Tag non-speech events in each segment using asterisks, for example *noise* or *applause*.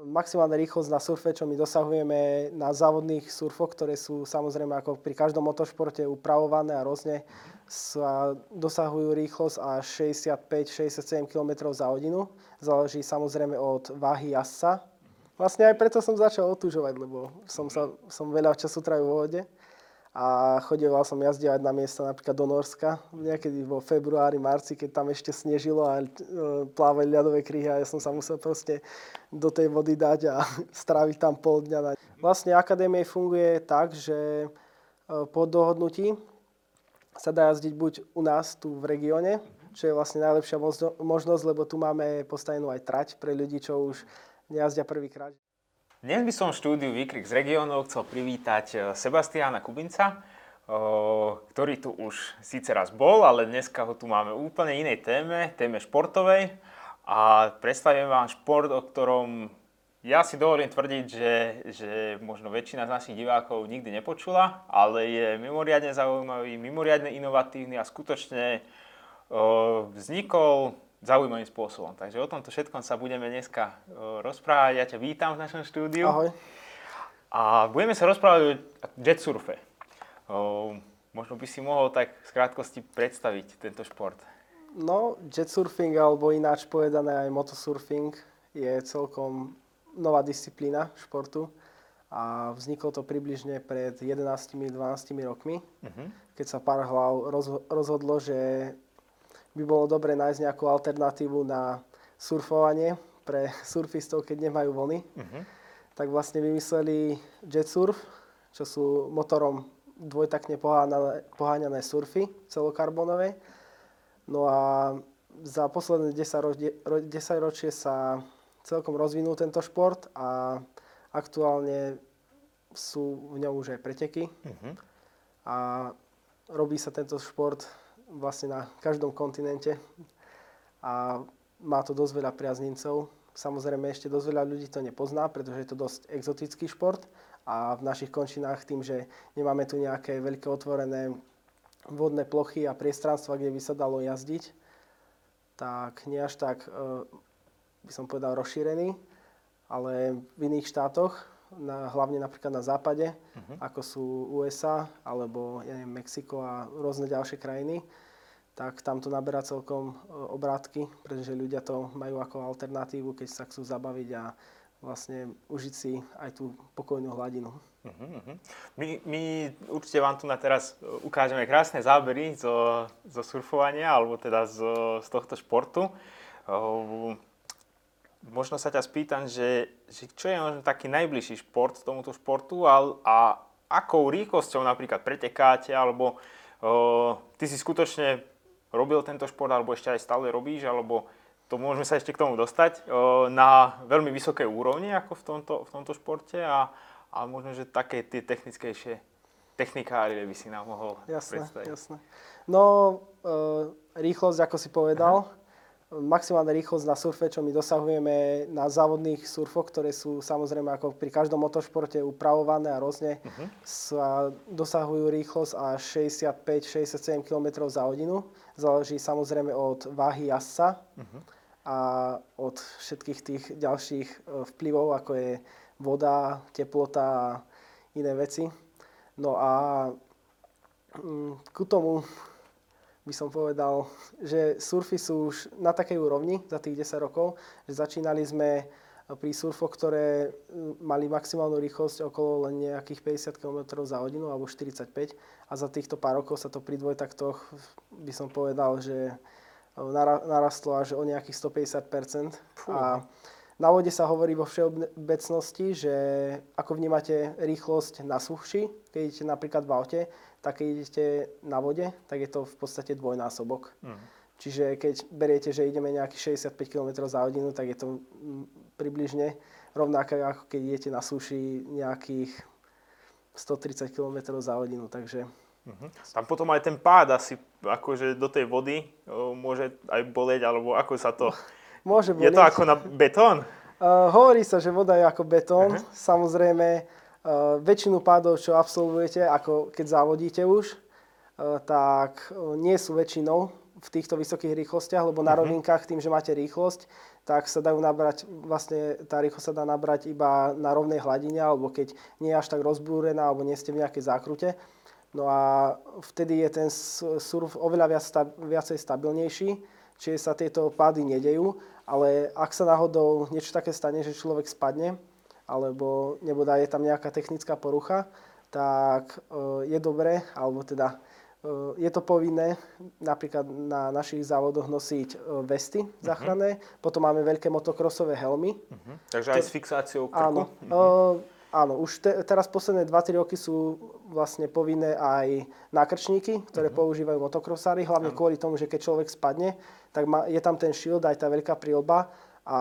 Maximálna rýchlosť na surfe, čo my dosahujeme na závodných surfoch, ktoré sú samozrejme ako pri každom motošporte upravované a rôzne sa dosahujú rýchlosť až 65-67 km za hodinu. Záleží samozrejme od váhy jazdca. Vlastne aj preto som začal otužovať, lebo som, sa, som veľa času trávil vo vode a chodieval som jazdievať na miesta napríklad do Norska, niekedy vo februári, marci, keď tam ešte snežilo a e, plávali ľadové kryhy a ja som sa musel proste do tej vody dať a *laughs* stráviť tam pol dňa. Vlastne akadémie funguje tak, že e, po dohodnutí sa dá jazdiť buď u nás tu v regióne, čo je vlastne najlepšia možnosť, lebo tu máme postavenú aj trať pre ľudí, čo už nejazdia prvýkrát. Dnes by som v štúdiu Výkrik z regiónov chcel privítať e, Sebastiána Kubinca, e, ktorý tu už síce raz bol, ale dneska ho tu máme úplne inej téme, téme športovej. A predstavím vám šport, o ktorom ja si dovolím tvrdiť, že, že možno väčšina z našich divákov nikdy nepočula, ale je mimoriadne zaujímavý, mimoriadne inovatívny a skutočne o, e, vznikol zaujímavým spôsobom. Takže o tomto všetkom sa budeme dneska rozprávať. Ja ťa vítam v našom štúdiu. Ahoj. A budeme sa rozprávať o jetsurfe. Možno by si mohol tak v krátkosti predstaviť tento šport. No, jetsurfing, alebo ináč povedané aj motosurfing, je celkom nová disciplína športu a vzniklo to približne pred 11-12 rokmi, uh-huh. keď sa pár hlav rozhodlo, že by bolo dobre nájsť nejakú alternatívu na surfovanie pre surfistov, keď nemajú vlny. Uh-huh. Tak vlastne vymysleli jet surf, čo sú motorom dvojtakne poháňané, poháňané surfy celokarbonové. No a za posledné 10, ročie, 10 ročie sa celkom rozvinul tento šport a aktuálne sú v ňom už aj preteky. Uh-huh. A robí sa tento šport vlastne na každom kontinente. A má to dosť veľa priaznincov. Samozrejme ešte dosť veľa ľudí to nepozná, pretože je to dosť exotický šport. A v našich končinách tým, že nemáme tu nejaké veľké otvorené vodné plochy a priestranstva, kde by sa dalo jazdiť, tak nie až tak, e, by som povedal, rozšírený, ale v iných štátoch, na, hlavne napríklad na západe, uh-huh. ako sú USA alebo ja neviem, Mexiko a rôzne ďalšie krajiny, tak tam to naberá celkom e, obrátky, pretože ľudia to majú ako alternatívu, keď sa chcú zabaviť a vlastne užiť si aj tú pokojnú hladinu. Uh-huh. My, my určite vám tu na teraz e, ukážeme krásne zábery zo, zo surfovania, alebo teda zo, z tohto športu. Uh, možno sa ťa spýtam, že, že čo je možno taký najbližší šport tomuto športu a, a akou rýchlosťou napríklad pretekáte, alebo uh, ty si skutočne robil tento šport, alebo ešte aj stále robíš, alebo to môžeme sa ešte k tomu dostať, na veľmi vysokej úrovni ako v tomto, v tomto športe a, a možno, že také tie technickejšie technikárie by si nám mohol jasné, predstaviť. Jasné. No, e, rýchlosť, ako si povedal, Aha maximálna rýchlosť na surfe, čo my dosahujeme na závodných surfoch, ktoré sú samozrejme ako pri každom motošporte upravované a rôzne uh-huh. sa dosahujú rýchlosť až 65-67 km za hodinu. Záleží samozrejme od váhy jazdca uh-huh. a od všetkých tých ďalších e, vplyvov, ako je voda, teplota a iné veci. No a mm, ku tomu by som povedal, že surfy sú už na takej úrovni za tých 10 rokov, že začínali sme pri surfoch, ktoré mali maximálnu rýchlosť okolo len nejakých 50 km za hodinu alebo 45 a za týchto pár rokov sa to pri dvojtaktoch by som povedal, že narastlo až o nejakých 150 A na vode sa hovorí vo všeobecnosti, že ako vnímate rýchlosť na suši, keď napríklad v aute, tak keď idete na vode, tak je to v podstate dvojnásobok. Mm. Čiže keď beriete, že ideme nejakých 65 km za hodinu, tak je to mm, približne rovnaké, ako keď idete na suši nejakých 130 km za hodinu. Takže Uh-huh. Tam potom aj ten pád asi akože do tej vody o, môže aj boleť, alebo ako sa to... *laughs* Môže boleť. Je to ako na betón? Uh, hovorí sa, že voda je ako betón. Uh-huh. Samozrejme, väčšinu pádov, čo absolvujete, ako keď závodíte už, uh, tak uh, nie sú väčšinou v týchto vysokých rýchlostiach, lebo na uh-huh. rovinkách tým, že máte rýchlosť, tak sa dajú nabrať, vlastne tá rýchlosť sa dá nabrať iba na rovnej hladine, alebo keď nie je až tak rozbúrená, alebo nie ste v nejakej zákrute. No a vtedy je ten surf oveľa viac, viacej stabilnejší, čiže sa tieto pády nedejú, ale ak sa náhodou niečo také stane, že človek spadne, alebo nebodá je tam nejaká technická porucha, tak e, je dobré, alebo teda e, je to povinné napríklad na našich závodoch nosiť e, vesty mhm. záchranné, uh-huh. potom máme veľké motokrosové helmy. Uh-huh. Takže aj s fixáciou krku? Áno, uh-huh. áno už te, teraz posledné 2-3 roky sú vlastne povinné aj nákrčníky, ktoré uh-huh. používajú motokrosári, hlavne uh-huh. kvôli tomu, že keď človek spadne, tak má, je tam ten shield, aj tá veľká prílba a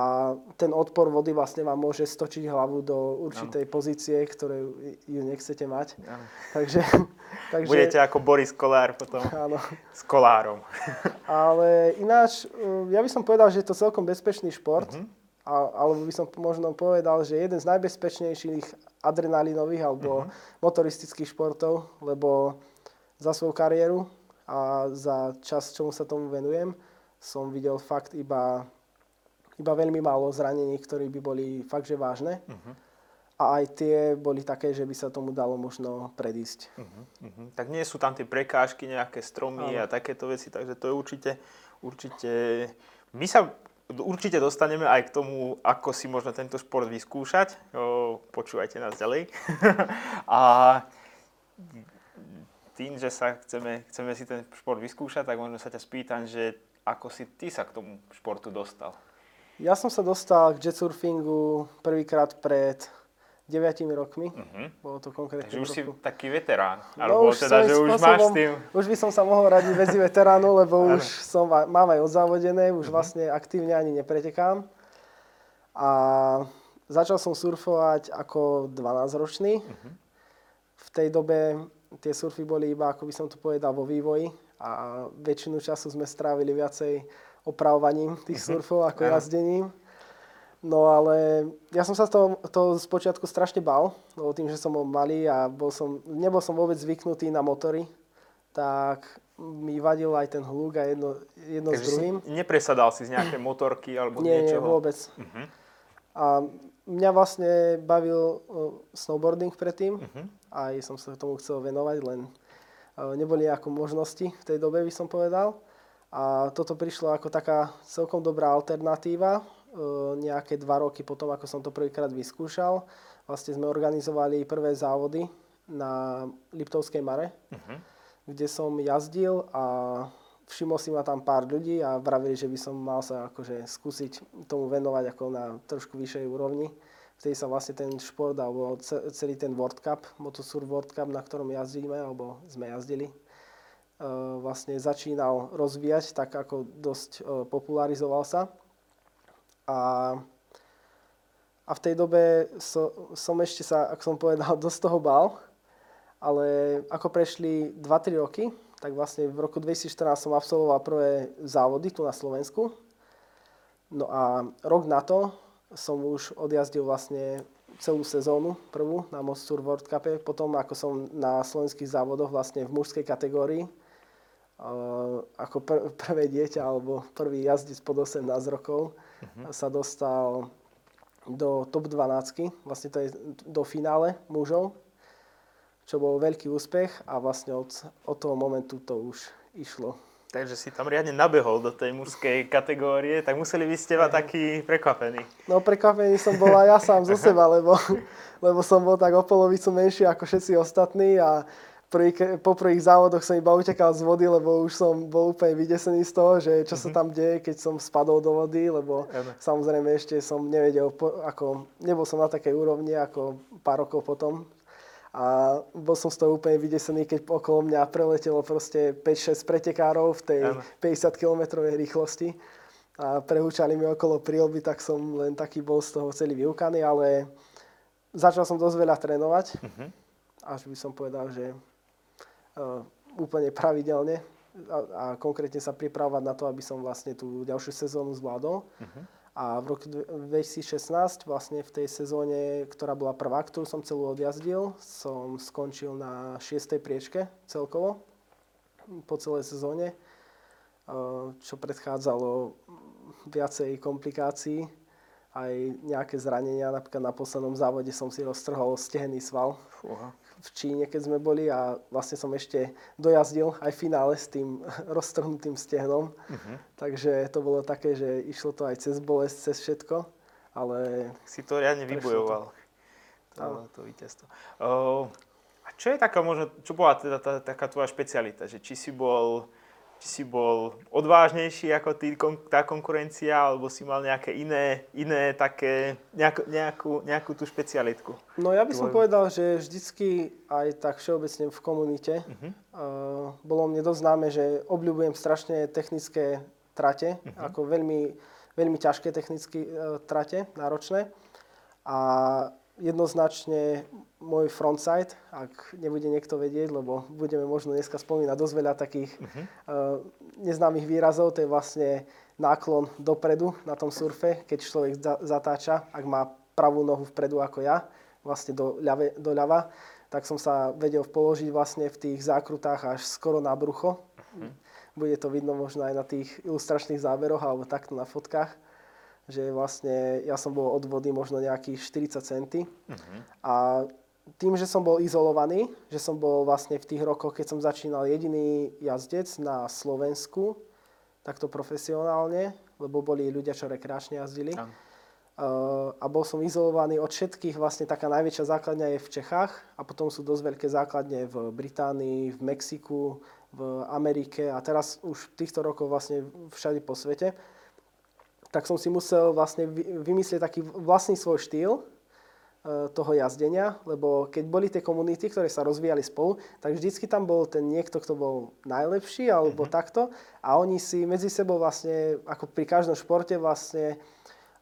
ten odpor vody vlastne vám môže stočiť hlavu do určitej ano. pozície, ktoré ju nechcete mať. Ano. Takže, *laughs* takže... Budete ako Boris Kolár potom ano. s kolárom. *laughs* Ale ináč, eh, ja by som povedal, že je to celkom bezpečný šport. Uh-huh. A, alebo by som možno povedal, že jeden z najbezpečnejších adrenalinových alebo uh-huh. motoristických športov, lebo za svoju kariéru a za čas, čomu sa tomu venujem, som videl fakt iba iba veľmi málo zranení, ktoré by boli fakt, že vážne. Uh-huh. A aj tie boli také, že by sa tomu dalo možno predísť. Uh-huh. Uh-huh. Tak nie sú tam tie prekážky, nejaké stromy ano. a takéto veci, takže to je určite, určite... My sa určite dostaneme aj k tomu, ako si možno tento šport vyskúšať. O, počúvajte nás ďalej. *laughs* a tým, že sa chceme, chceme si ten šport vyskúšať, tak možno sa ťa spýtam, že ako si ty sa k tomu športu dostal? Ja som sa dostal k jetsurfingu prvýkrát pred 9 rokmi. Uh-huh. Bolo to konkrétne. Takže už si taký veterán. No, Alebo už teda, že už máš s tým... Už by som sa mohol radiť medzi veteránu, lebo už som, mám aj odzavodené, už uh-huh. vlastne aktívne ani nepretekám. A začal som surfovať ako 12-ročný. Uh-huh. V tej dobe tie surfy boli iba, ako by som to povedal, vo vývoji a väčšinu času sme strávili viacej opravovaním tých mhm. surfov ako uh-huh. jazdením. No ale ja som sa to, to z počiatku strašne bal, lebo tým, že som bol malý a bol som, nebol som vôbec zvyknutý na motory, tak mi vadil aj ten hluk a jedno, jedno s druhým. Si nepresadal si z nejaké *clears throat* motorky alebo nie, niečoho? Nie, vôbec. Uh-huh. A mňa vlastne bavil snowboarding predtým, uh-huh. aj som sa tomu chcel venovať, len neboli ako možnosti v tej dobe, by som povedal. A toto prišlo ako taká celkom dobrá alternatíva. E, nejaké dva roky potom, ako som to prvýkrát vyskúšal, vlastne sme organizovali prvé závody na Liptovskej Mare, uh-huh. kde som jazdil a všimol si ma tam pár ľudí a vravili, že by som mal sa akože skúsiť tomu venovať ako na trošku vyššej úrovni. Vtedy sa vlastne ten šport alebo celý ten World Cup, Motosurf World Cup, na ktorom jazdíme, alebo sme jazdili, vlastne začínal rozvíjať, tak ako dosť e, popularizoval sa. A, a v tej dobe so, som ešte sa, ako som povedal, *laughs* dosť toho bál, ale ako prešli 2-3 roky, tak vlastne v roku 2014 som absolvoval prvé závody tu na Slovensku. No a rok na to som už odjazdil vlastne celú sezónu prvú na Most Tour World Cup, potom ako som na slovenských závodoch vlastne v mužskej kategórii ako pr- prvé dieťa alebo prvý jazdec pod 18 rokov uh-huh. sa dostal do top 12, vlastne to je do finále mužov, čo bol veľký úspech a vlastne od, od toho momentu to už išlo. Takže si tam riadne nabehol do tej mužskej kategórie, tak museli by ste mať taký prekvapený. No prekvapený som bol aj ja sám zo seba, lebo, lebo som bol tak o polovicu menší ako všetci ostatní a prvý, po prvých závodoch som iba utekal z vody, lebo už som bol úplne vydesený z toho, že čo sa mhm. tam deje, keď som spadol do vody, lebo ano. samozrejme ešte som nevedel, ako, nebol som na takej úrovni ako pár rokov potom. A bol som z toho úplne vydesený, keď okolo mňa preletelo proste 5-6 pretekárov v tej ano. 50 km rýchlosti a prehúčali mi okolo prílby, tak som len taký bol z toho celý vyukaný, ale začal som dosť veľa trénovať. Uh-huh. Až by som povedal, že úplne pravidelne a, a konkrétne sa pripravovať na to, aby som vlastne tú ďalšiu sezónu zvládol. Uh-huh. A v roku 2016, vlastne v tej sezóne, ktorá bola prvá, ktorú som celú odjazdil, som skončil na 6. priečke celkovo po celej sezóne, eh, čo predchádzalo viacej komplikácií, aj nejaké zranenia. Napríklad na poslednom závode som si roztrhol stehenný sval Fúha. v Číne, keď sme boli a vlastne som ešte dojazdil aj v finále s tým *laughs* roztrhnutým stehnom. Uh-huh. Takže to bolo také, že išlo to aj cez bolesť, cez všetko, ale Si to riadne vybojoval. To, to víťazstvo. Uh, a čo je taká možno, čo bola teda tá, taká tvoja špecialita? Že či si bol, či si bol odvážnejší ako tí, kon, tá konkurencia, alebo si mal nejaké iné, iné také, nejakú, nejakú, nejakú tú špecialitku? No ja by som Tvoju. povedal, že vždycky aj tak všeobecne v komunite Mhm. uh, bolo mne dosť známe, že obľúbujem strašne technické trate, Mhm. ako veľmi, veľmi ťažké technické uh, trate, náročné. A jednoznačne môj frontside, ak nebude niekto vedieť, lebo budeme možno dneska spomínať dosť veľa takých Mhm. uh, neznámych výrazov, to je vlastne náklon dopredu na tom surfe, keď človek za- zatáča, ak má pravú nohu vpredu ako ja, vlastne do, ľave, do ľava, tak som sa vedel položiť vlastne v tých zákrutách až skoro na brucho. Bude to vidno možno aj na tých ilustračných záberoch alebo takto na fotkách, že vlastne ja som bol od vody možno nejakých 40 cm Mhm. a tým, že som bol izolovaný, že som bol vlastne v tých rokoch, keď som začínal jediný jazdec na Slovensku, takto profesionálne, lebo boli ľudia, čo rekreačne jazdili. Uh, a bol som izolovaný od všetkých, vlastne taká najväčšia základňa je v Čechách a potom sú dosť veľké základne v Británii, v Mexiku, v Amerike a teraz už v týchto rokoch vlastne všade po svete. Tak som si musel vlastne vy- vymyslieť taký vlastný svoj štýl uh, toho jazdenia, lebo keď boli tie komunity, ktoré sa rozvíjali spolu, tak vždycky tam bol ten niekto, kto bol najlepší alebo takto a oni si medzi sebou vlastne, ako pri každom športe vlastne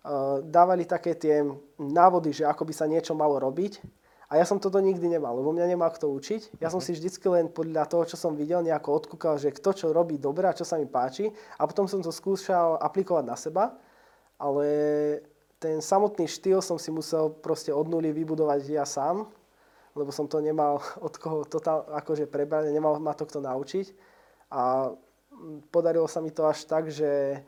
uh, dávali také tie návody, že ako by sa niečo malo robiť. A ja som toto nikdy nemal, lebo mňa nemal kto učiť. Ja som si vždycky len podľa toho, čo som videl, nejako odkúkal, že kto čo robí dobre a čo sa mi páči. A potom som to skúšal aplikovať na seba. Ale ten samotný štýl som si musel proste od nuly vybudovať ja sám, lebo som to nemal *laughs* od koho totál, akože prebrať, nemal ma to kto naučiť. A mm, podarilo sa mi to až tak, že e,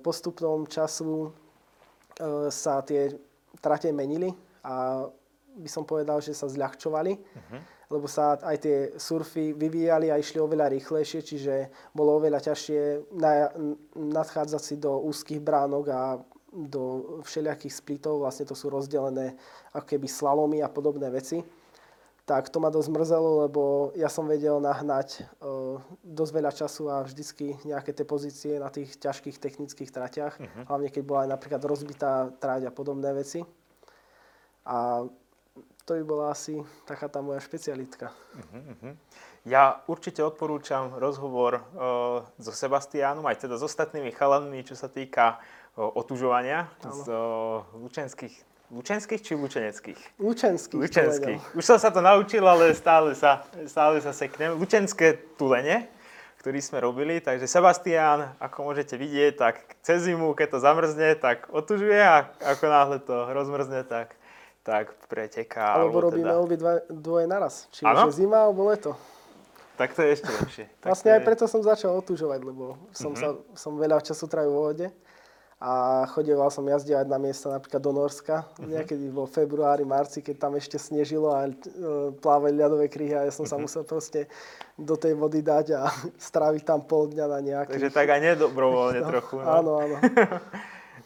postupnom času e, sa tie trate menili a by som povedal, že sa zľahčovali, lebo sa aj tie surfy vyvíjali a išli oveľa rýchlejšie, čiže bolo oveľa ťažšie na, nadchádzať si do úzkých bránok a do všelijakých splitov, vlastne to sú rozdelené ako keby slalomy a podobné veci. Tak to ma dosť mrzelo, lebo ja som vedel nahnať uh, dosť veľa času a vždycky nejaké tie pozície na tých ťažkých technických tratiach, hlavne keď bola aj napríklad rozbitá trať a podobné veci. A to by bola asi taká tá moja špecialitka. Ja určite odporúčam rozhovor uh, so Sebastiánom, aj teda s ostatnými chalanmi, čo sa týka uh, otužovania z uh, lučenských, lučenských či lučeneckých? Lučenský. Lučenských. Už som sa to naučil, ale stále sa, stále sa seknem. Lučenské tulene, ktorý sme robili, takže Sebastián, ako môžete vidieť, tak cez zimu, keď to zamrzne, tak otužuje a ako náhle to rozmrzne, tak, tak preteká. Alebo robíme teda, obi dva, dvoje naraz. Či Áno? už je zima, alebo leto. tak to je ešte lepšie. Tak Vlastne to aj je- preto som začal otužovať, lebo som, Mhm. sa, som veľa času trávil vo vode. A chodieval som jazdevať na miesta napríklad do Norska, Mhm. niekedy vo februári, marci, keď tam ešte snežilo a e, plávali ľadové kryhy a ja som sa Mhm. musel proste do tej vody dať a *laughs* stráviť tam pol dňa na nejaký... Takže tak aj nedobrovoľne trochu. No. Áno, áno. *laughs*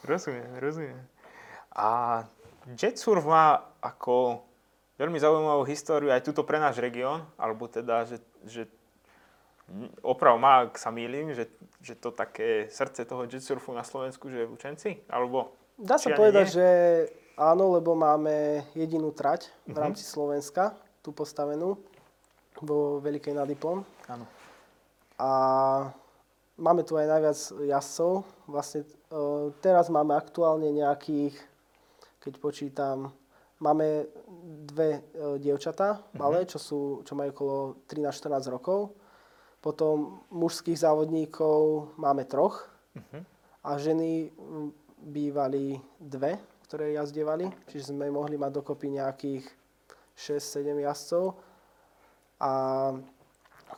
Rozumiem, rozumiem. A Jetsurf má ako veľmi zaujímavú históriu aj túto pre náš región, alebo teda, že, že oprav má, ak sa mýlim, že, že to také srdce toho jetsurfu na Slovensku, že je v Lučenci? Alebo Dá sa povedať, nie? že áno, lebo máme jedinú trať v Mhm. rámci Slovenska, tu postavenú, vo Veľkej na diplom. Áno. A máme tu aj najviac jazdcov. Vlastne e, teraz máme aktuálne nejakých, keď počítam, máme dve e, dievčatá malé, čo, sú, čo majú okolo 13-14 rokov. Potom mužských závodníkov máme troch Mhm. a ženy bývali dve, ktoré jazdievali, čiže sme mohli mať dokopy nejakých 6-7 jazdcov. A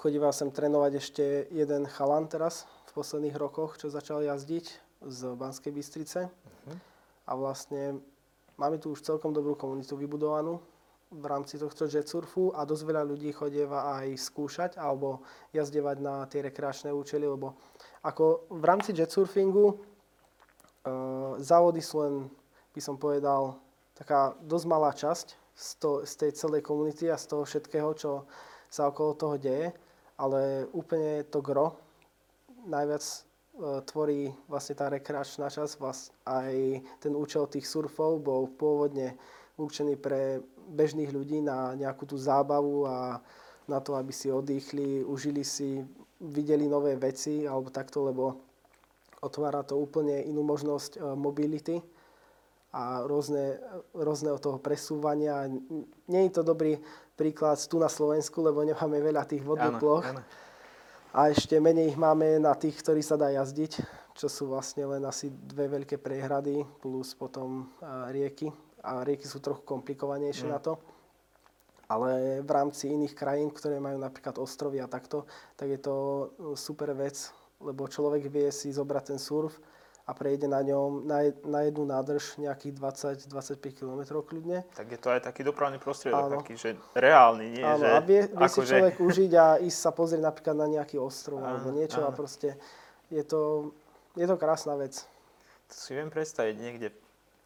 chodíval sem trénovať ešte jeden chalan teraz v posledných rokoch, čo začal jazdiť. z Banskej Bystrice. A vlastne máme tu už celkom dobrú komunitu vybudovanú v rámci tohto jetsurfu a dosť veľa ľudí chodieva aj skúšať alebo jazdevať na tie rekreačné účely, lebo ako v rámci jetsurfingu uh, závody sú len, by som povedal, taká dosť malá časť z, to, z tej celej komunity a z toho všetkého, čo sa okolo toho deje, ale úplne to gro najviac tvorí vlastne tá rekreačná časť, vlast, aj ten účel tých surfov bol pôvodne určený pre bežných ľudí na nejakú tú zábavu a na to, aby si oddychli, užili si, videli nové veci alebo takto, lebo otvára to úplne inú možnosť e, mobility a rôzne, rôzneho toho presúvania. Nie je to dobrý príklad tu na Slovensku, lebo nemáme veľa tých vodných áno, ploch. Áno. A ešte menej ich máme na tých, ktorí sa dá jazdiť, čo sú vlastne len asi dve veľké prehrady plus potom rieky a rieky sú trochu komplikovanejšie mm. na to. Ale v rámci iných krajín, ktoré majú napríklad ostrovy a takto, tak je to uh, super vec, lebo človek vie si zobrať ten surf a prejde na ňom na, na jednu nádrž nejakých 20-25 km kľudne. Tak je to aj taký dopravný prostriedok, Áno. taký, že reálny, nie? Áno, že, a vie, vie si že... človek užiť a ísť sa pozrieť napríklad na nejaký ostrov áno, alebo niečo áno. a proste je to, je to krásna vec. To si viem predstaviť niekde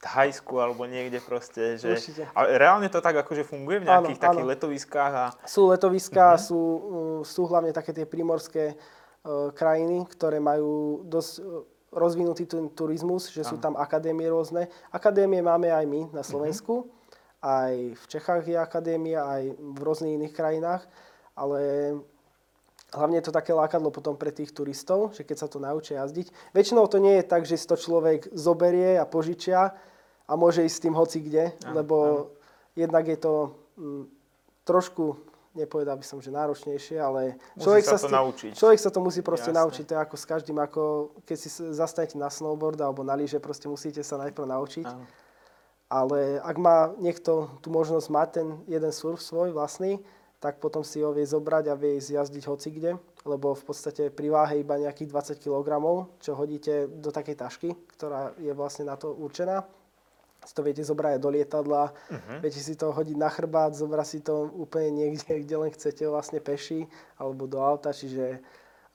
Thajsku alebo niekde proste, že... Určite. Ale reálne to tak akože funguje v nejakých áno, takých áno. letoviskách a... Sú letoviská, uh-huh. sú, uh, sú hlavne také tie primorské uh, krajiny, ktoré majú dosť uh, rozvinutý ten turizmus, že sú tam akadémie rôzne. Akadémie máme aj my na Slovensku, uh-huh. aj v Čechách je akadémia, aj v rôznych iných krajinách, ale hlavne je to také lákadlo potom pre tých turistov, že keď sa to naučia jazdiť. Väčšinou to nie je tak, že si to človek zoberie a požičia, a môže ísť s tým hoci kde, lebo áno. jednak je to mm, trošku, nepovedal by som, že náročnejšie, ale človek sa, to tým, naučiť. človek sa to musí proste Jasne. naučiť, to je ako s každým, ako keď si zastanete na snowboard alebo na lyže, proste musíte sa najprv naučiť. Áno. Ale ak má niekto tú možnosť mať ten jeden surf svoj vlastný, tak potom si ho vie zobrať a vie ísť jazdiť hoci kde, lebo v podstate pri váhe iba nejakých 20 kg, čo hodíte do takej tašky, ktorá je vlastne na to určená si to viete zobrať do lietadla, uh-huh. viete si to hodiť na chrbát, zobrať si to úplne niekde, *laughs* kde len chcete, vlastne peši alebo do auta, čiže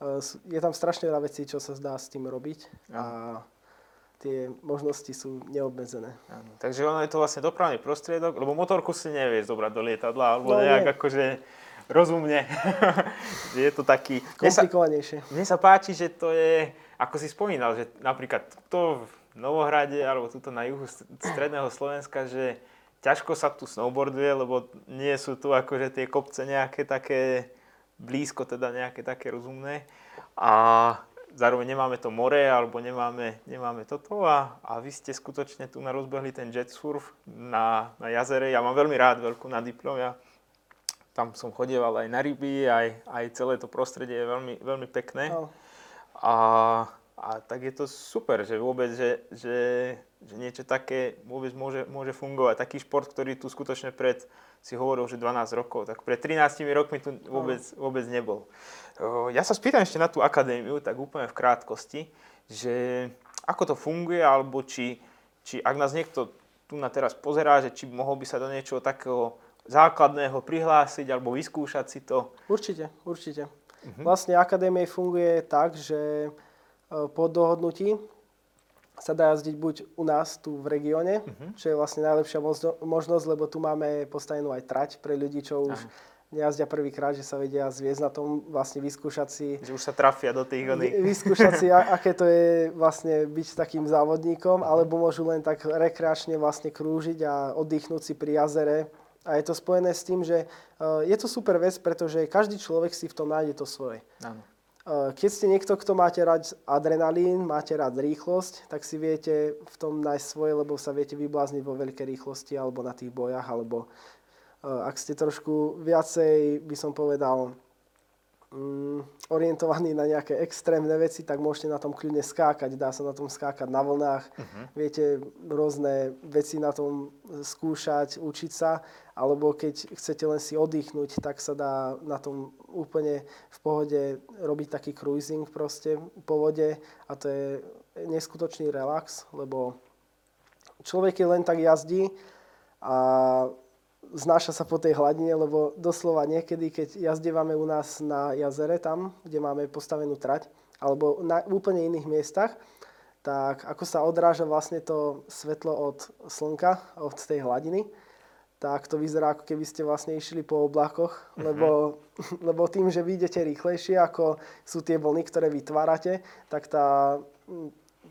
uh, je tam strašne veľa vecí, čo sa zdá s tým robiť a tie možnosti sú neobmedzené. Takže ono je to vlastne dopravný prostriedok, lebo motorku si nevieš zobrať do lietadla, alebo no, nejak nie. akože rozumne. *laughs* je to taký... Komplikovanejšie. Mne sa, mne sa páči, že to je, ako si spomínal, že napríklad to Novohrade alebo tuto na juhu stredného Slovenska, že ťažko sa tu snowboarduje, lebo nie sú tu akože tie kopce nejaké také blízko, teda nejaké také rozumné. A zároveň nemáme to more alebo nemáme, nemáme toto a, a vy ste skutočne tu na rozbehli ten jet surf na, na jazere. Ja mám veľmi rád veľkú na diplom, ja tam som chodieval aj na ryby, aj, aj celé to prostredie je veľmi, veľmi pekné. A a tak je to super, že vôbec, že, že, že niečo také vôbec môže, môže fungovať. Taký šport, ktorý tu skutočne pred, si hovoril, že 12 rokov, tak pred 13 rokmi tu vôbec, vôbec nebol. Ja sa spýtam ešte na tú akadémiu, tak úplne v krátkosti, že ako to funguje, alebo či, či ak nás niekto tu na teraz pozerá, že či mohol by sa do niečoho takého základného prihlásiť alebo vyskúšať si to. Určite, určite. Uh-huh. Vlastne akadémia funguje tak, že po dohodnutí sa dá jazdiť buď u nás tu v regióne, uh-huh. čo je vlastne najlepšia možnosť, lebo tu máme postavenú aj trať pre ľudí, čo už uh-huh nejazdia prvýkrát, že sa vedia zviezť na tom, vlastne vyskúšať si... Že už sa trafia do tých oných. Vyskúšať si, aké to je vlastne byť takým závodníkom, alebo môžu len tak rekreačne vlastne krúžiť a oddychnúť si pri jazere. A je to spojené s tým, že e, je to super vec, pretože každý človek si v tom nájde to svoje. Áno. Eh, keď ste niekto, kto máte rád adrenalín, máte rád rýchlosť, tak si viete v tom nájsť svoje, lebo sa viete vyblázniť vo veľkej rýchlosti alebo na tých bojach, alebo eh, ak ste trošku viacej, by som povedal, um, orientovaní na nejaké extrémne veci, tak môžete na tom kľudne skákať. Dá sa na tom skákať na vlnách. Uh-huh. Viete rôzne veci na tom skúšať, učiť sa. Alebo keď chcete len si oddychnúť, tak sa dá na tom úplne v pohode robiť taký cruising proste po vode. A to je neskutočný relax, lebo človek je len tak jazdí a znáša sa po tej hladine, lebo doslova niekedy, keď jazdievame u nás na jazere tam, kde máme postavenú trať, alebo na úplne iných miestach, tak ako sa odráža vlastne to svetlo od slnka, od tej hladiny, tak to vyzerá ako keby ste vlastne išli po oblakoch, mm-hmm. lebo, *laughs* lebo tým, že vy idete rýchlejšie, ako sú tie vlny, ktoré vytvárate, tak tá,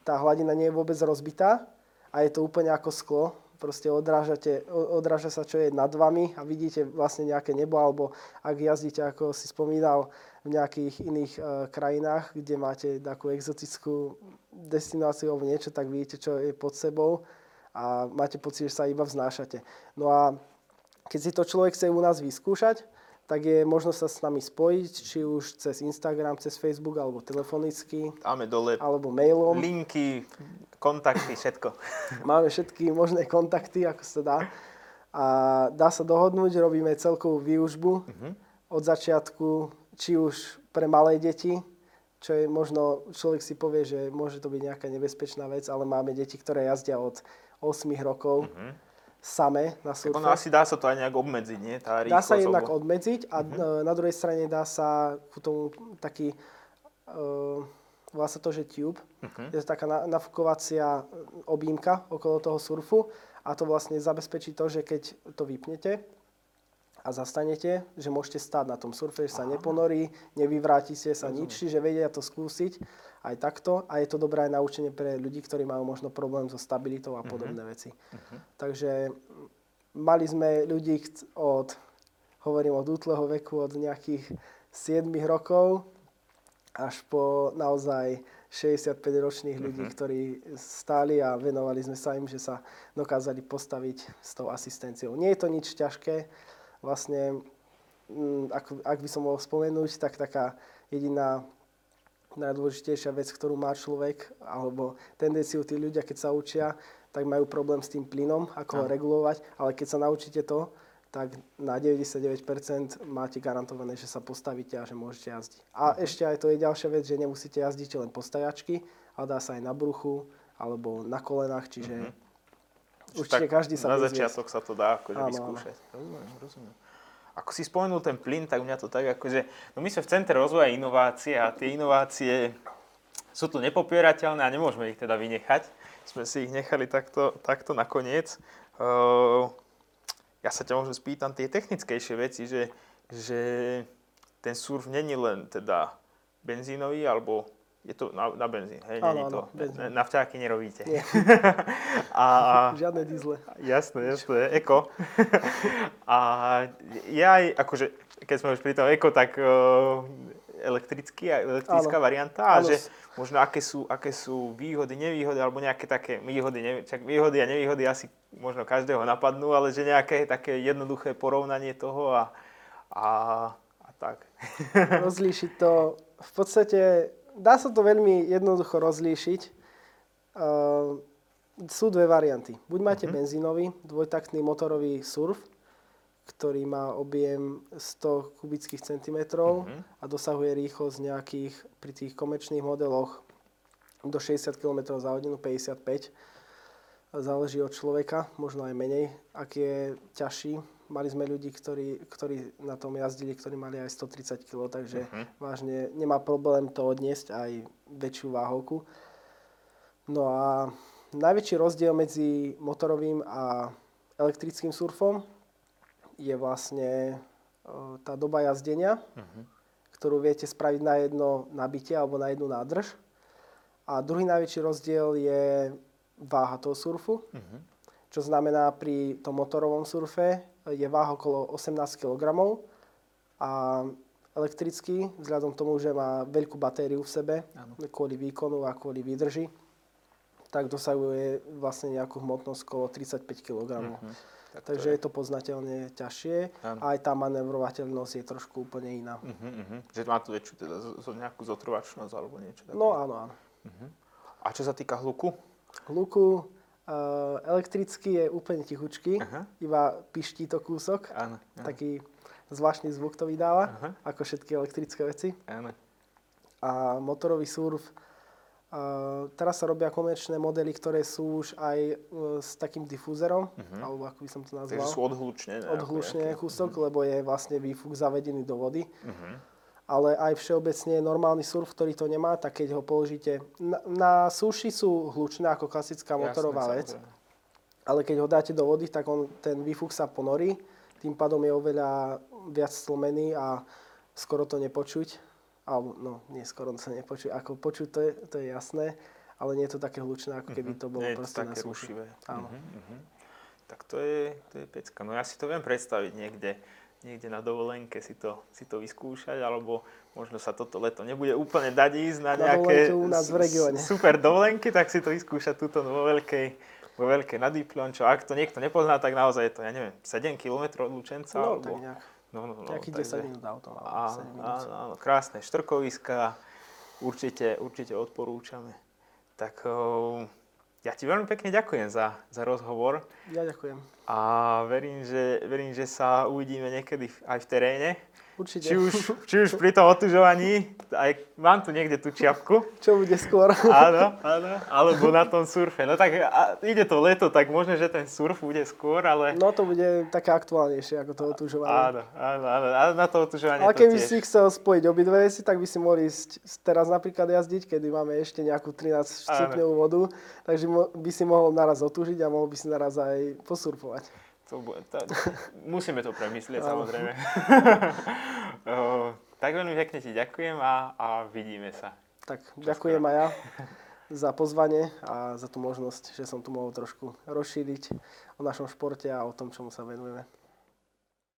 tá hladina nie je vôbec rozbitá a je to úplne ako sklo. Proste odrážate, odráža sa, čo je nad vami a vidíte vlastne nejaké nebo, alebo ak jazdíte, ako si spomínal, v nejakých iných uh, krajinách, kde máte takú exotickú destináciu alebo niečo, tak vidíte, čo je pod sebou a máte pocit, že sa iba vznášate. No a keď si to človek chce u nás vyskúšať, tak je možno sa s nami spojiť, či už cez Instagram, cez Facebook, alebo telefonicky. Dáme dole alebo mailom. linky, kontakty, všetko. *laughs* Máme všetky možné kontakty, ako sa dá. A dá sa dohodnúť, robíme celkovú výužbu uh-huh. od začiatku, či už pre malé deti, čo je možno, človek si povie, že môže to byť nejaká nebezpečná vec, ale máme deti, ktoré jazdia od 8 rokov. Uh-huh same na surfe. ono asi dá sa to aj nejak obmedziť, nie? Tá dá sa jednak lebo... obmedziť a uh-huh. na druhej strane dá sa ku tomu taký, uh, volá sa to, že tube. Uh-huh. Je to taká nafukovacia objímka okolo toho surfu a to vlastne zabezpečí to, že keď to vypnete, a zastanete, že môžete stáť na tom surfe, že sa Aha. neponorí, nevyvrátite sa Rozumiem. nič, čiže vedia to skúsiť aj takto a je to dobré aj naučenie pre ľudí, ktorí majú možno problém so stabilitou a mhm. podobné uh-huh. veci. Uh-huh. Takže mali sme ľudí od, hovorím od útleho veku, od nejakých 7 rokov až po naozaj 65-ročných ľudí, uh-huh. ktorí stáli a venovali sme sa im, že sa dokázali postaviť s tou asistenciou. Nie je to nič ťažké, vlastne, ak, ak by som mohol spomenúť, tak taká jediná najdôležitejšia vec, ktorú má človek, alebo tendenciu tí ľudia, keď sa učia, tak majú problém s tým plynom, ako ho regulovať, ale keď sa naučíte to, tak na 99% máte garantované, že sa postavíte a že môžete jazdiť. A uh-huh. ešte aj to je ďalšia vec, že nemusíte jazdiť len po stajačky, ale dá sa aj na bruchu alebo na kolenách, čiže uh-huh. Určite tak každý sa Na začiatok sa to dá akože vyskúšať. Rozumiem, rozumiem ako si spomenul ten plyn, tak mňa to tak akože, no my sme v Centre rozvoja inovácie a tie inovácie sú tu nepopierateľné a nemôžeme ich teda vynechať. Sme si ich nechali takto, takto nakoniec. Uh, ja sa ťa možno spýtam tie technickejšie veci, že, že ten surf není len teda benzínový alebo je to na, na benzín, hej, áno, to. Benzín. Na vťáky nerobíte. Nie. *laughs* a, *laughs* Žiadne diesle. Jasné, jasné, eko. *laughs* a ja aj, akože, keď sme už pri tom eko, tak uh, elektrický, elektrická áno. varianta a áno. že možno aké sú, aké sú výhody, nevýhody, alebo nejaké také výhody, nevý, čak výhody a nevýhody asi možno každého napadnú, ale že nejaké také jednoduché porovnanie toho a, a, a tak. Rozlíšiť to v podstate dá sa to veľmi jednoducho rozlíšiť. Uh, sú dve varianty. Buď máte uh-huh. benzínový, dvojtaktný motorový surf, ktorý má objem 100 kubických centimetrov uh-huh. a dosahuje rýchlosť nejakých, pri tých komerčných modeloch do 60 km za hodinu, 55 záleží od človeka, možno aj menej, ak je ťažší Mali sme ľudí, ktorí, ktorí na tom jazdili, ktorí mali aj 130 kg, takže uh-huh. vážne nemá problém to odniesť aj väčšiu váhovku. No a najväčší rozdiel medzi motorovým a elektrickým surfom je vlastne tá doba jazdenia, uh-huh. ktorú viete spraviť na jedno nabitie alebo na jednu nádrž. A druhý najväčší rozdiel je váha toho surfu, uh-huh. čo znamená pri tom motorovom surfe je váha okolo 18 kg a elektrický, vzhľadom tomu, že má veľkú batériu v sebe, ano. kvôli výkonu a kvôli výdrži, tak dosahuje vlastne nejakú hmotnosť okolo 35 kg. Uh-huh. Tak Takže je... je to poznateľne ťažšie ano. a aj tá manevrovateľnosť je trošku úplne iná. Uh-huh, uh-huh. Že má tu väčšiu teda zo, nejakú zotrvačnosť alebo niečo také? No áno, áno. Uh-huh. A čo sa týka hluku? Hluku, elektrický je úplne tichučký, Aha. iba piští to kúsok. Áno, áno. Taký zvláštny zvuk to vydáva, Aha. ako všetky elektrické veci. Áno. A motorový surf Uh, teraz sa robia komerčné modely, ktoré sú už aj uh, s takým difúzerom, alebo ako by som to nazval. Takže sú odhlučnené. ako odhlučne kúsok, lebo je vlastne výfuk zavedený do vody. Ale aj všeobecne normálny surf, ktorý to nemá, tak keď ho položíte... Na, na súši sú hlučné ako klasická motorová Jasné, vec, samozrejme. ale keď ho dáte do vody, tak on, ten výfuk sa ponorí, tým pádom je oveľa viac stlmený a skoro to nepočuť. Alebo, no, nie skoro sa nepočuť, ako počuť to je, to je jasné, ale nie je to také hlučné, ako keby to bolo to proste na rušivé. Áno. Mhm, mhm. Tak to je, to je pecka. No ja si to viem predstaviť niekde, niekde na dovolenke si to, si to vyskúšať, alebo možno sa toto leto nebude úplne dať ísť na Na nejaké u nás v regióne. super dovolenky, tak si to vyskúšať tuto vo veľkej, vo veľkej nad Diplon, čo ak to niekto nepozná, tak naozaj je to, ja neviem, 7 km od Lučenca, No, alebo... tak nejak. No, no, no, Nejakých takže- 10 minút autom. Áno, 7 minút. áno, áno, krásne štrkoviska, určite, určite odporúčame. Tak o, ja ti veľmi pekne ďakujem za, za rozhovor Ja ďakujem. a verím že, verím, že sa uvidíme niekedy aj v teréne. Určite. Či už, či už pri tom otužovaní, aj mám tu niekde tú čiapku, Čo bude skôr? áno, áno, alebo na tom surfe. No tak a, ide to leto, tak možno, že ten surf bude skôr, ale... No to bude také aktuálnejšie ako to otužovanie. Áno, áno, áno, a na to otužovanie Ale keby si chcel spojiť obidve veci, tak by si mohli ísť teraz napríklad jazdiť, kedy máme ešte nejakú 13 stupňovú vodu, takže by si mohol naraz otúžiť a mohol by si naraz aj posurfovať. To bude, to, musíme to premyslieť, Áno. samozrejme. *laughs* Tak veľmi pekne ti ďakujem a, a vidíme sa. Tak ďakujem aj ja *laughs* za pozvanie a za tú možnosť, že som tu mohol trošku rozšíriť o našom športe a o tom, čomu sa venujeme.